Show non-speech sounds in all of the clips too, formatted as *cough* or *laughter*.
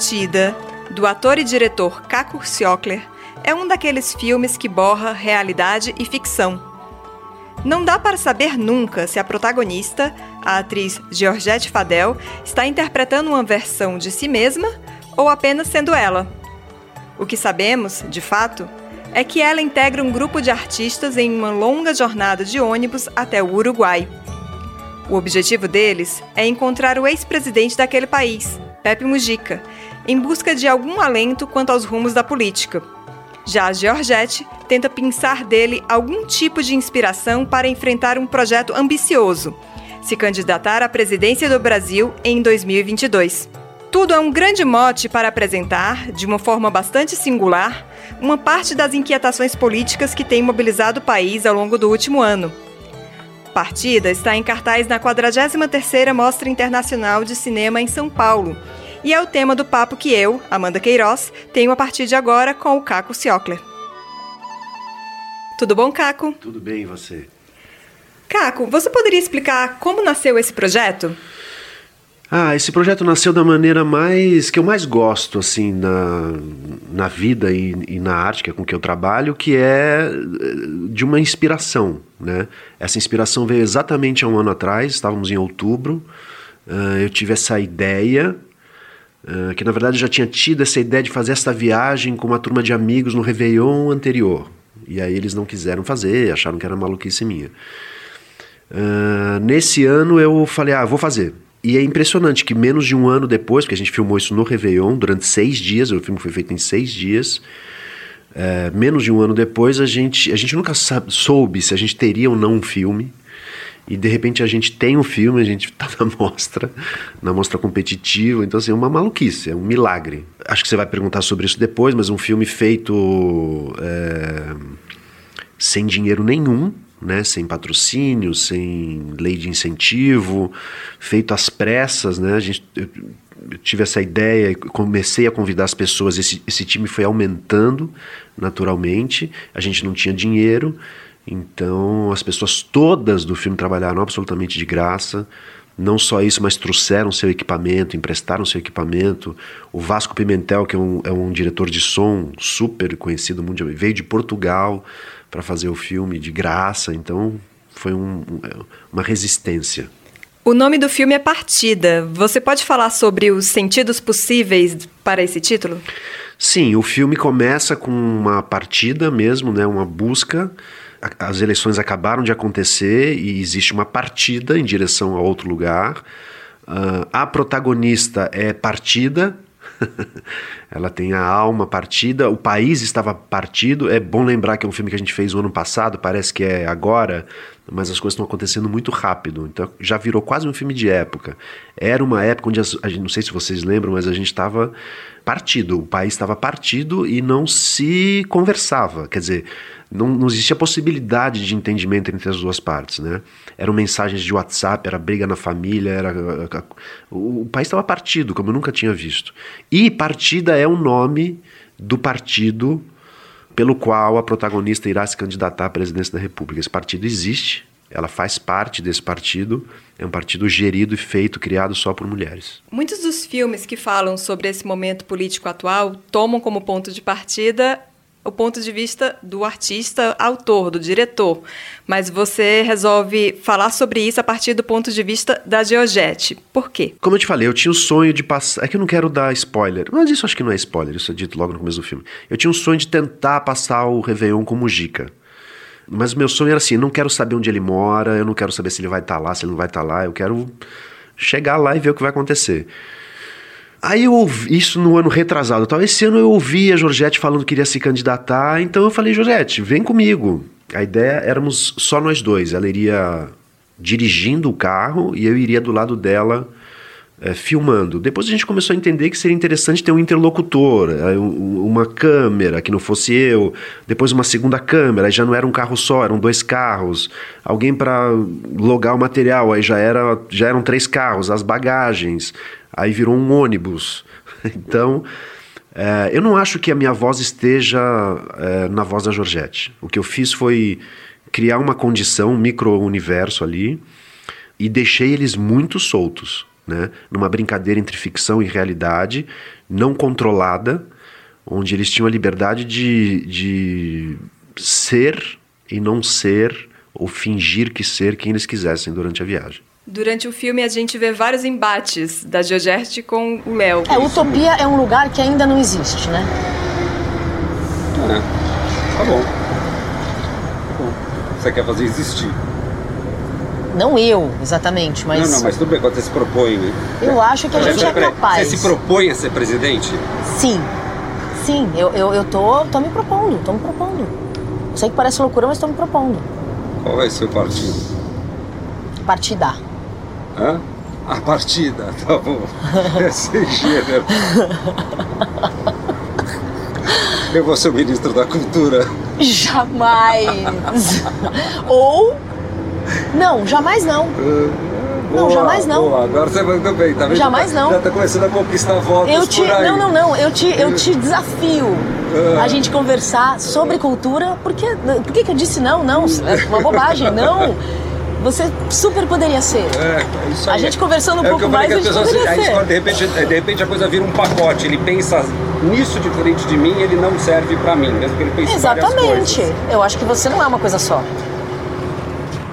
Partida, do ator e diretor Kaku Siokler, é um daqueles filmes que borra realidade e ficção. Não dá para saber nunca se a protagonista, a atriz Georgette Fadel, está interpretando uma versão de si mesma ou apenas sendo ela. O que sabemos, de fato, é que ela integra um grupo de artistas em uma longa jornada de ônibus até o Uruguai. O objetivo deles é encontrar o ex-presidente daquele país, Pepe Mujica, em busca de algum alento quanto aos rumos da política. Já a Georgette tenta pensar dele algum tipo de inspiração para enfrentar um projeto ambicioso, se candidatar à presidência do Brasil em 2022. Tudo é um grande mote para apresentar, de uma forma bastante singular, uma parte das inquietações políticas que têm mobilizado o país ao longo do último ano. Partida está em cartaz na 43ª Mostra Internacional de Cinema em São Paulo e é o tema do papo que eu, Amanda Queiroz, tenho a partir de agora com o Caco Siocler. Tudo bom, Caco? Tudo bem, e você? Caco, você poderia explicar como nasceu esse projeto? Ah, esse projeto nasceu da maneira mais que eu mais gosto assim na, na vida e, e, na arte que é com que eu trabalho, que é eh, de uma inspiração, né? Essa inspiração veio exatamente há um ano atrás, estávamos em outubro, uh, eu tive essa ideia uh, que na verdade já tinha tido essa ideia de fazer essa viagem com uma turma de amigos no Réveillon anterior e aí eles não quiseram fazer, acharam que era maluquice minha. Uh, nesse ano eu falei, ah, vou fazer. E é impressionante que menos de um ano depois, porque a gente filmou isso no Réveillon, durante seis dias, o filme foi feito em seis dias, é, menos de um ano depois, a gente, a gente nunca soube se a gente teria ou não um filme. E de repente a gente tem um filme, a gente está *laughs* na mostra, na mostra competitiva, então assim, é uma maluquice, é um milagre. Acho que você vai perguntar sobre isso depois, mas um filme feito é, sem dinheiro nenhum, né, sem patrocínio, sem lei de incentivo, feito às pressas, né, a gente, eu, eu tive essa ideia, comecei a convidar as pessoas, esse, esse time foi aumentando naturalmente, a gente não tinha dinheiro, então as pessoas todas do filme trabalharam absolutamente de graça, não só isso, mas trouxeram seu equipamento, emprestaram seu equipamento. O Vasco Pimentel, que é um, é um diretor de som super conhecido mundialmente, veio de Portugal, para fazer o filme de graça, então foi um, uma resistência. O nome do filme é Partida. Você pode falar sobre os sentidos possíveis para esse título? Sim, o filme começa com uma partida mesmo, né, uma busca. As eleições acabaram de acontecer e existe uma partida em direção a outro lugar. Uh, a protagonista é partida, *laughs* ela tem a alma partida, o país estava partido. É bom lembrar que é um filme que a gente fez no ano passado, parece que é agora, mas as coisas estão acontecendo muito rápido. Então já virou quase um filme de época. Era uma época onde, as, não sei se vocês lembram, mas a gente estava partido, o país estava partido e não se conversava. Quer dizer, não, não existia possibilidade de entendimento entre as duas partes, né? Eram mensagens de WhatsApp, era briga na família, era o, país estava partido, como eu nunca tinha visto. E partida é o nome do partido pelo qual a protagonista irá se candidatar à presidência da República. Esse partido existe, ela faz parte desse partido, é um partido gerido e feito, criado só por mulheres. Muitos dos filmes que falam sobre esse momento político atual tomam como ponto de partida o ponto de vista do artista, autor, do diretor. Mas você resolve falar sobre isso a partir do ponto de vista da Georgette. Por quê? Como eu te falei, eu tinha o sonho de passar. É que eu não quero dar spoiler, mas isso acho que não é spoiler, isso é dito logo no começo do filme. Eu tinha um sonho de tentar passar o Réveillon com Mujica. Mas o meu sonho era assim: não quero saber onde ele mora, eu não quero saber se ele vai estar tá lá, se ele não vai estar tá lá, eu quero chegar lá e ver o que vai acontecer. Aí eu ouvi isso no ano retrasado. Tal. Esse ano eu ouvi a Georgette falando que queria se candidatar, então eu falei, Georgette, vem comigo. A ideia éramos só nós dois. Ela iria dirigindo o carro e eu iria do lado dela é, filmando. Depois a gente começou a entender que seria interessante ter um interlocutor, é, uma câmera que não fosse eu, depois uma segunda câmera, aí já não era um carro só, eram dois carros, alguém para logar o material, aí já, era, já eram três carros, as bagagens, aí virou um ônibus. *laughs* Então, é, eu não acho que a minha voz esteja é, na voz da Georgette. O que eu fiz foi criar uma condição, um micro-universo ali, e deixei eles muito soltos. né? Numa brincadeira entre ficção e realidade, não controlada, onde eles tinham a liberdade de, de ser e não ser, ou fingir que ser quem eles quisessem durante a viagem. Durante o filme a gente vê vários embates da Georgette com o Léo. É, Utopia é um lugar que ainda não existe, né? É, tá bom. Tá bom. Você quer fazer existir? Não eu, exatamente, mas. Não, não, mas tudo bem, quando você se propõe, né? Eu acho que a gente é capaz. Você se propõe a ser presidente? Sim. Sim, eu, eu, eu tô, tô me propondo, tô me propondo. Sei que parece loucura, mas tô me propondo. Qual vai ser o partido? Partida. Hã? A partida, *laughs* tá bom. É sem gênero. Eu vou ser o ministro da cultura. Jamais! Ou. Não, jamais não. Não, Boa, jamais não. Boa. Agora você mandou bem, tá vendo? Jamais não. Já tá começando a conquistar votos Eu te. por. Não, não, não. Eu te, eu te desafio Ah. a gente conversar sobre cultura. Porque, por que, que eu disse não? Não, *laughs* é uma bobagem. Não. Você super poderia ser. É, é isso A aí. gente conversando um é pouco mais, a gente pessoas, poderia aí, ser. de repente, de repente a coisa vira um pacote. Ele pensa nisso diferente de mim, ele não serve pra mim, mesmo que ele pense Exatamente. Eu acho que você não é uma coisa só.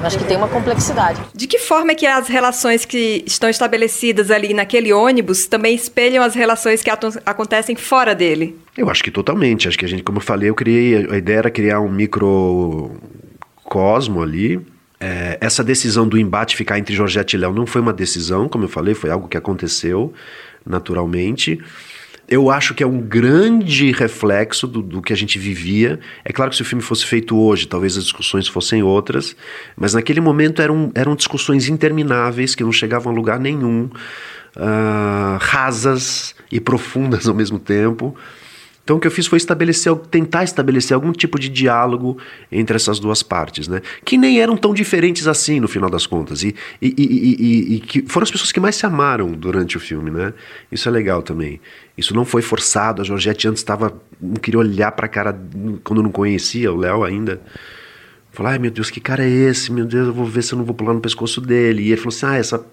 Eu acho que tem uma complexidade. De que forma é que as relações que estão estabelecidas ali naquele ônibus também espelham as relações que acontecem fora dele? Eu acho que totalmente. Acho que a gente, como eu falei, eu criei. A ideia era criar um microcosmo ali. É, essa decisão do embate ficar entre Georgette e Léo não foi uma decisão, como eu falei, foi algo que aconteceu naturalmente. Eu acho que é um grande reflexo do, do que a gente vivia. É claro que se o filme fosse feito hoje, talvez as discussões fossem outras, mas naquele momento eram, eram discussões intermináveis que não chegavam a lugar nenhum, ah, rasas e profundas ao mesmo tempo. Então o que eu fiz foi estabelecer, tentar estabelecer algum tipo de diálogo entre essas duas partes, né? Que nem eram tão diferentes assim no final das contas. E, e, e, e, que foram as pessoas que mais se amaram durante o filme, né? Isso é legal também. Isso não foi forçado. A Georgette antes estava. não queria olhar pra cara quando não conhecia o Léo ainda. Falou, ai meu Deus, que cara é esse? Meu Deus, eu vou ver se eu não vou pular no pescoço dele. E ele falou assim: ah, essa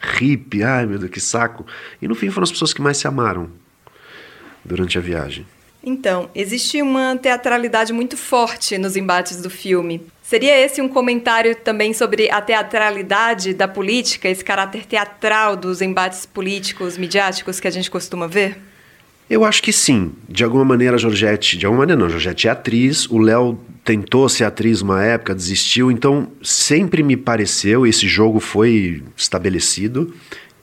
hippie, ai meu Deus, que saco. E no fim foram as pessoas que mais se amaram durante a viagem. Então, existe uma teatralidade muito forte nos embates do filme. Seria esse um comentário também sobre a teatralidade da política, esse caráter teatral dos embates políticos, midiáticos que a gente costuma ver? Eu acho que sim. De alguma maneira, a Georgette. De alguma maneira, não. A Georgette é atriz. O Léo tentou ser atriz uma época, desistiu. Então, sempre me pareceu, esse jogo foi estabelecido,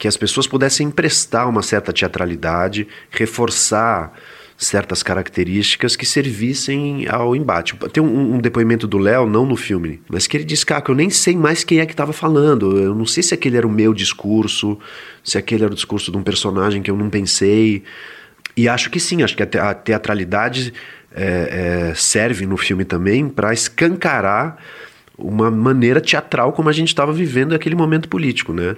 que as pessoas pudessem emprestar uma certa teatralidade, reforçar certas características que servissem ao embate. Tem um, um depoimento do Léo, não no filme, mas que ele diz, cara, que eu nem sei mais quem é que estava falando. Eu não sei se aquele era o meu discurso, se aquele era o discurso de um personagem que eu não pensei. E acho que sim, acho que a teatralidade é, é, serve no filme também para escancarar uma maneira teatral como a gente estava vivendo aquele momento político, né?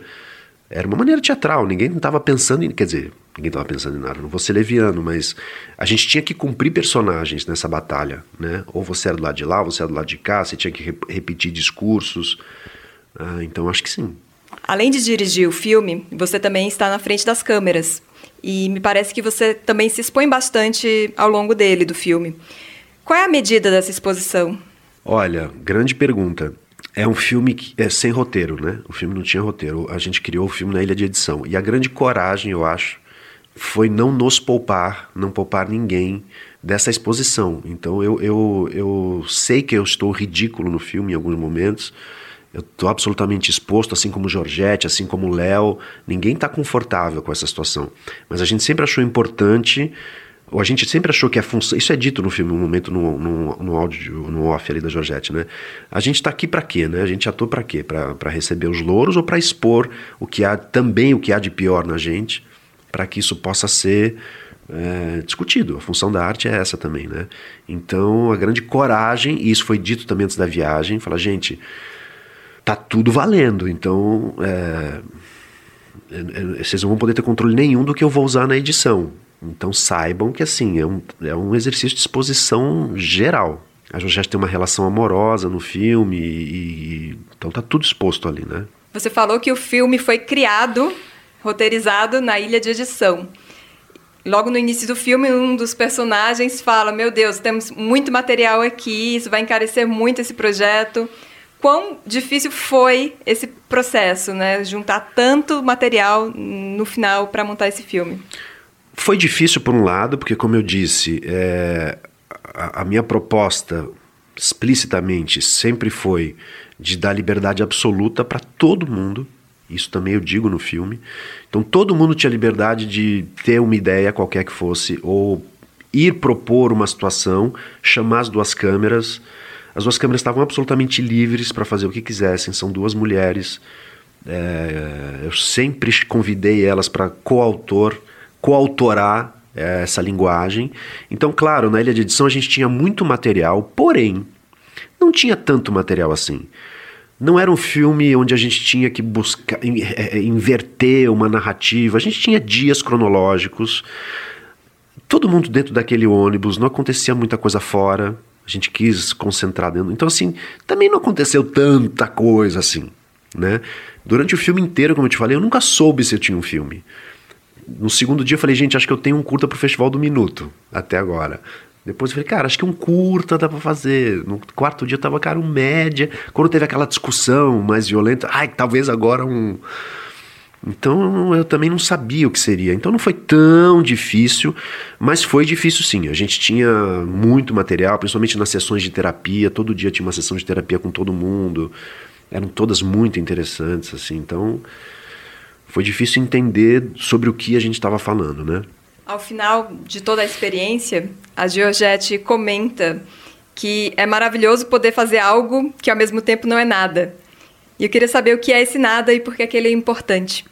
Era uma maneira teatral, ninguém estava pensando em. Quer dizer, ninguém estava pensando em nada, não vou ser leviano, mas a gente tinha que cumprir personagens nessa batalha, né? Ou você era do lado de lá, ou você era do lado de cá, você tinha que re repetir discursos. Ah, então acho que sim. Além de dirigir o filme, você também está na frente das câmeras. E me parece que você também se expõe bastante ao longo dele, do filme. Qual é a medida dessa exposição? Olha, grande pergunta. É um filme que é sem roteiro, né? O filme não tinha roteiro. A gente criou o filme na ilha de edição. E a grande coragem, eu acho, foi não nos poupar, não poupar ninguém dessa exposição. Então eu, eu, eu sei que eu estou ridículo no filme em alguns momentos. Eu estou absolutamente exposto, assim como Georgette, assim como Léo. Ninguém está confortável com essa situação. Mas a gente sempre achou importante a gente sempre achou que a função. Isso é dito no filme, um momento no, no, no áudio, no off ali da Georgette, né? A gente está aqui para quê, né? A gente atua para quê? Para receber os louros ou para expor o que há, também o que há de pior na gente, para que isso possa ser é, discutido. A função da arte é essa também, né? Então, a grande coragem, e isso foi dito também antes da viagem, fala, gente, tá tudo valendo, então. É, vocês não vão poder ter controle nenhum do que eu vou usar na edição. Então saibam que assim é um, é um exercício de exposição geral. A Georgette tem uma relação amorosa no filme e, e então tá tudo exposto ali, né? Você falou que o filme foi criado roteirizado na ilha de edição. Logo no início do filme, um dos personagens fala: Meu Deus, temos muito material aqui, isso vai encarecer muito esse projeto. Quão difícil foi esse processo, né? Juntar tanto material no final para montar esse filme? Foi difícil por um lado, porque, como eu disse, é, a, a minha proposta explicitamente sempre foi de dar liberdade absoluta para todo mundo. Isso também eu digo no filme. Então todo mundo tinha liberdade de ter uma ideia, qualquer que fosse, ou ir propor uma situação, chamar as duas câmeras. As duas câmeras estavam absolutamente livres para fazer o que quisessem. São duas mulheres. É, eu sempre convidei elas para coautor, coautorar é, essa linguagem. Então, claro, na ilha de edição a gente tinha muito material, porém, não tinha tanto material assim. Não era um filme onde a gente tinha que buscar é, é, inverter uma narrativa. A gente tinha dias cronológicos. Todo mundo dentro daquele ônibus, não acontecia muita coisa fora. A gente quis concentrar dentro. Então, assim, também não aconteceu tanta coisa assim, né? Durante o filme inteiro, como eu te falei, eu nunca soube se eu tinha um filme. No segundo dia eu falei, gente, acho que eu tenho um curta pro Festival do Minuto, até agora. Depois eu falei, cara, acho que um curta dá pra fazer. No quarto dia tava, cara, um média. Quando teve aquela discussão mais violenta, ai, talvez agora um. Então eu também não sabia o que seria. Então não foi tão difícil, mas foi difícil sim. A gente tinha muito material, principalmente nas sessões de terapia. Todo dia tinha uma sessão de terapia com todo mundo. Eram todas muito interessantes, assim. Então foi difícil entender sobre o que a gente estava falando, né? Ao final de toda a experiência, a Georgette comenta que é maravilhoso poder fazer algo que ao mesmo tempo não é nada. E eu queria saber o que é esse nada e por que aquele é importante.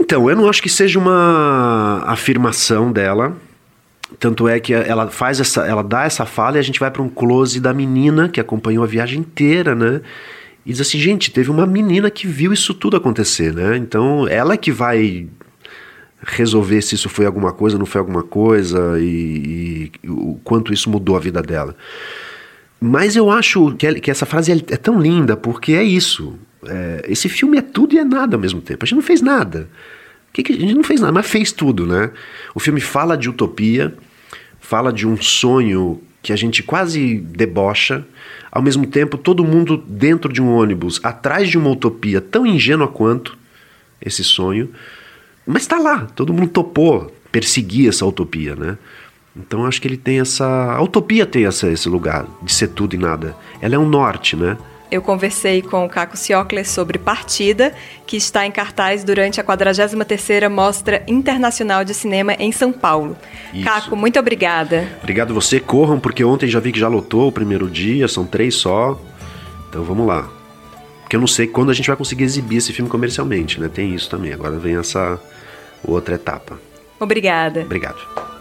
Então, eu não acho que seja uma afirmação dela. Tanto é que ela faz essa, ela dá essa fala e a gente vai para um close da menina que acompanhou a viagem inteira, né? E diz assim, gente, teve uma menina que viu isso tudo acontecer, né? Então ela que vai resolver se isso foi alguma coisa, não foi alguma coisa e, e o quanto isso mudou a vida dela. Mas eu acho que, que essa frase é, é, tão linda porque é isso. É, esse filme é tudo e é nada ao mesmo tempo. A gente não fez nada. Que que, a gente não fez nada, mas fez tudo, né? O filme fala de utopia, fala de um sonho que a gente quase debocha, ao mesmo tempo, todo mundo dentro de um ônibus, atrás de uma utopia tão ingênua quanto esse sonho, mas está lá, todo mundo topou perseguir essa utopia, né? Então acho que ele tem essa. A utopia tem essa, esse lugar de ser tudo e nada. Ela é um norte, né? Eu conversei com o Caco Ciocler sobre Partida, que está em cartaz durante a 43ª Mostra Internacional de Cinema em São Paulo. Isso. Caco, muito obrigada. Obrigado você. Corram, porque ontem já vi que já lotou o primeiro dia, são três só. Então vamos lá. Porque eu não sei quando a gente vai conseguir exibir esse filme comercialmente, né? Tem isso também. Agora vem essa outra etapa. Obrigada. Obrigado.